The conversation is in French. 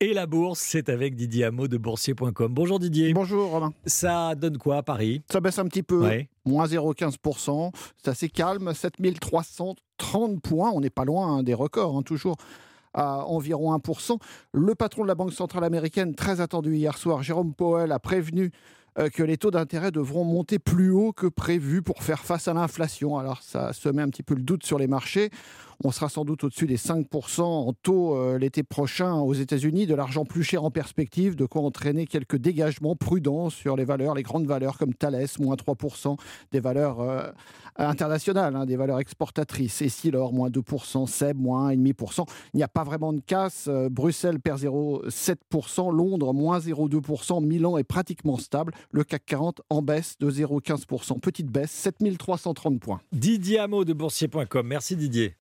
Et la bourse, c'est avec Didier Hameau de boursier.com. Bonjour Didier. Bonjour Romain. Ça donne quoi à Paris? Ça baisse un petit peu, Ouais. moins 0,15%. C'est assez calme, 7330 points. On n'est pas loin hein, des records, hein, toujours à environ 1%. Le patron de la Banque centrale américaine, très attendu hier soir, Jérôme Powell, a prévenu euh, que les taux d'intérêt devront monter plus haut que prévu pour faire face à l'inflation. Alors ça se met un petit peu le doute sur les marchés. On sera sans doute au-dessus des 5% en taux euh, l'été prochain aux États-Unis, de l'argent plus cher en perspective, de quoi entraîner quelques dégagements prudents sur les valeurs, les grandes valeurs comme Thales, moins 3%, des valeurs euh, internationales, hein, des valeurs exportatrices, Essilor, moins 2%, Seb, moins 1,5%. Il n'y a pas vraiment de casse. Euh, Bruxelles perd 0,7%, Londres, moins 0,2%, Milan est pratiquement stable, le CAC 40 en baisse de 0,15%. Petite baisse, 7330 points. Didier Hameau de boursier.com. Merci Didier.